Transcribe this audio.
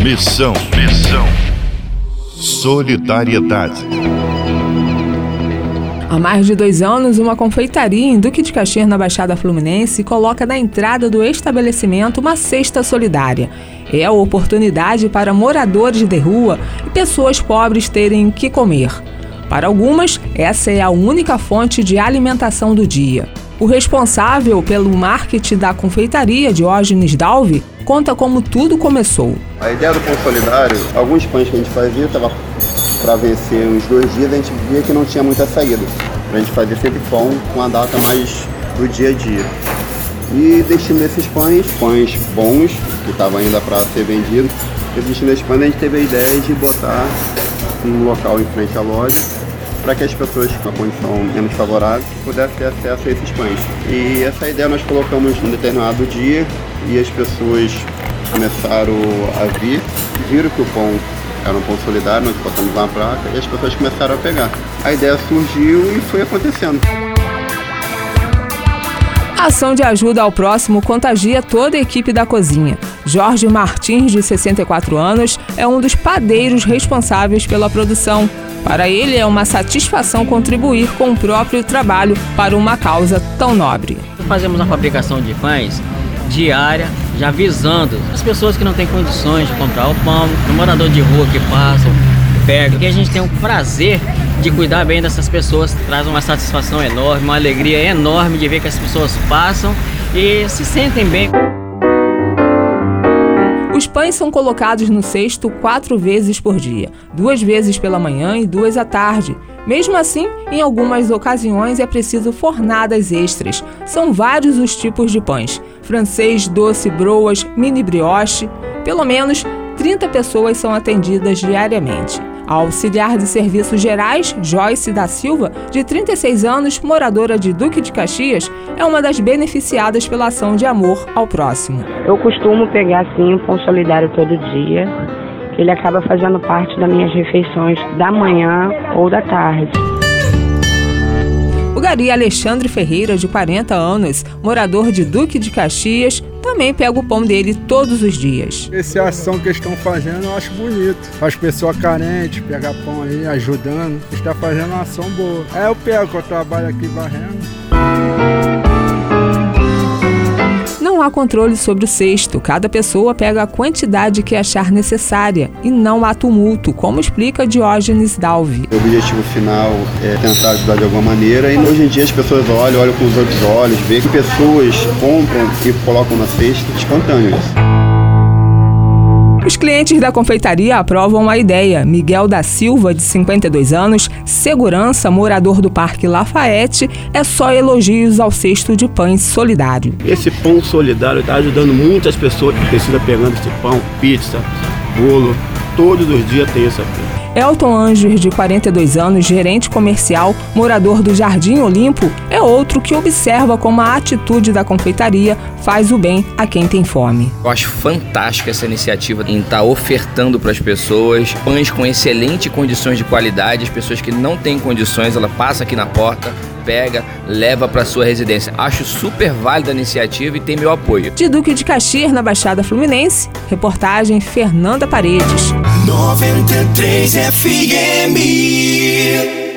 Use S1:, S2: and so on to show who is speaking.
S1: Missão, missão. Solidariedade.
S2: Há mais de dois anos, uma confeitaria em Duque de Caxias, na Baixada Fluminense, coloca na entrada do estabelecimento uma cesta solidária. É a oportunidade para moradores de rua e pessoas pobres terem o que comer. Para algumas, essa é a única fonte de alimentação do dia. O responsável pelo marketing da confeitaria, Diógenes Dalvi, conta como tudo começou.
S3: A ideia do pão solidário, alguns pães que a gente fazia, estava para vencer uns dois dias, a gente via que não tinha muita saída. A gente fazia sempre pão com a data mais do dia a dia. E destinando esses pães, pães bons, que estavam ainda para ser vendidos, e esses pães a gente teve a ideia de botar um local em frente à loja para que as pessoas com a condição menos favorável pudessem ter acesso a esses pães. E essa ideia nós colocamos num determinado dia e as pessoas começaram a vir, viram que o pão era um pão solidário, nós botamos na placa e as pessoas começaram a pegar. A ideia surgiu e foi acontecendo.
S2: A ação de ajuda ao próximo contagia toda a equipe da cozinha. Jorge Martins, de 64 anos, é um dos padeiros responsáveis pela produção. Para ele, é uma satisfação contribuir com o próprio trabalho para uma causa tão nobre.
S4: Fazemos a fabricação de pães diária, já visando as pessoas que não têm condições de comprar o pão, o morador de rua que passa, pega. E a gente tem o prazer de cuidar bem dessas pessoas, traz uma satisfação enorme, uma alegria enorme de ver que as pessoas passam e se sentem bem.
S2: Os pães são colocados no cesto quatro vezes por dia, duas vezes pela manhã e duas à tarde. Mesmo assim, em algumas ocasiões é preciso fornadas extras. São vários os tipos de pães: francês, doce, broas, mini brioche. Pelo menos 30 pessoas são atendidas diariamente. A auxiliar de serviços gerais, Joyce da Silva, de 36 anos, moradora de Duque de Caxias, é uma das beneficiadas pela ação de amor ao próximo.
S5: Eu costumo pegar sim o pão solidário todo dia, que ele acaba fazendo parte das minhas refeições da manhã ou da tarde.
S2: O gari Alexandre Ferreira, de 40 anos, morador de Duque de Caxias, também pega o pão dele todos os dias.
S6: Essa ação que estão fazendo eu acho bonito. As pessoas carentes, pegar pão aí, ajudando. Está fazendo uma ação boa. É, eu pego, eu trabalho aqui varrendo.
S2: Não há controle sobre o cesto. Cada pessoa pega a quantidade que achar necessária e não há tumulto, como explica Diógenes Dalvi.
S3: O objetivo final é tentar ajudar de alguma maneira e hoje em dia as pessoas olham, olham com os outros olhos, veem que pessoas compram e colocam na cesta espontâneo
S2: os clientes da confeitaria aprovam a ideia. Miguel da Silva, de 52 anos, segurança, morador do Parque Lafayette, é só elogios ao cesto de pães solidário.
S7: Esse pão solidário está ajudando muitas pessoas que precisam pegando esse pão, pizza, bolo. Todos os dias tem isso aqui.
S2: Elton Anjos, de 42 anos, gerente comercial, morador do Jardim Olimpo, é outro que observa como a atitude da confeitaria faz o bem a quem tem fome.
S8: Eu acho fantástica essa iniciativa em estar tá ofertando para as pessoas pães com excelentes condições de qualidade. As pessoas que não têm condições, ela passa aqui na porta, pega, leva para sua residência. Acho super válida a iniciativa e tem meu apoio.
S2: De Duque de Caxias, na Baixada Fluminense, reportagem Fernanda Paredes. 93 FM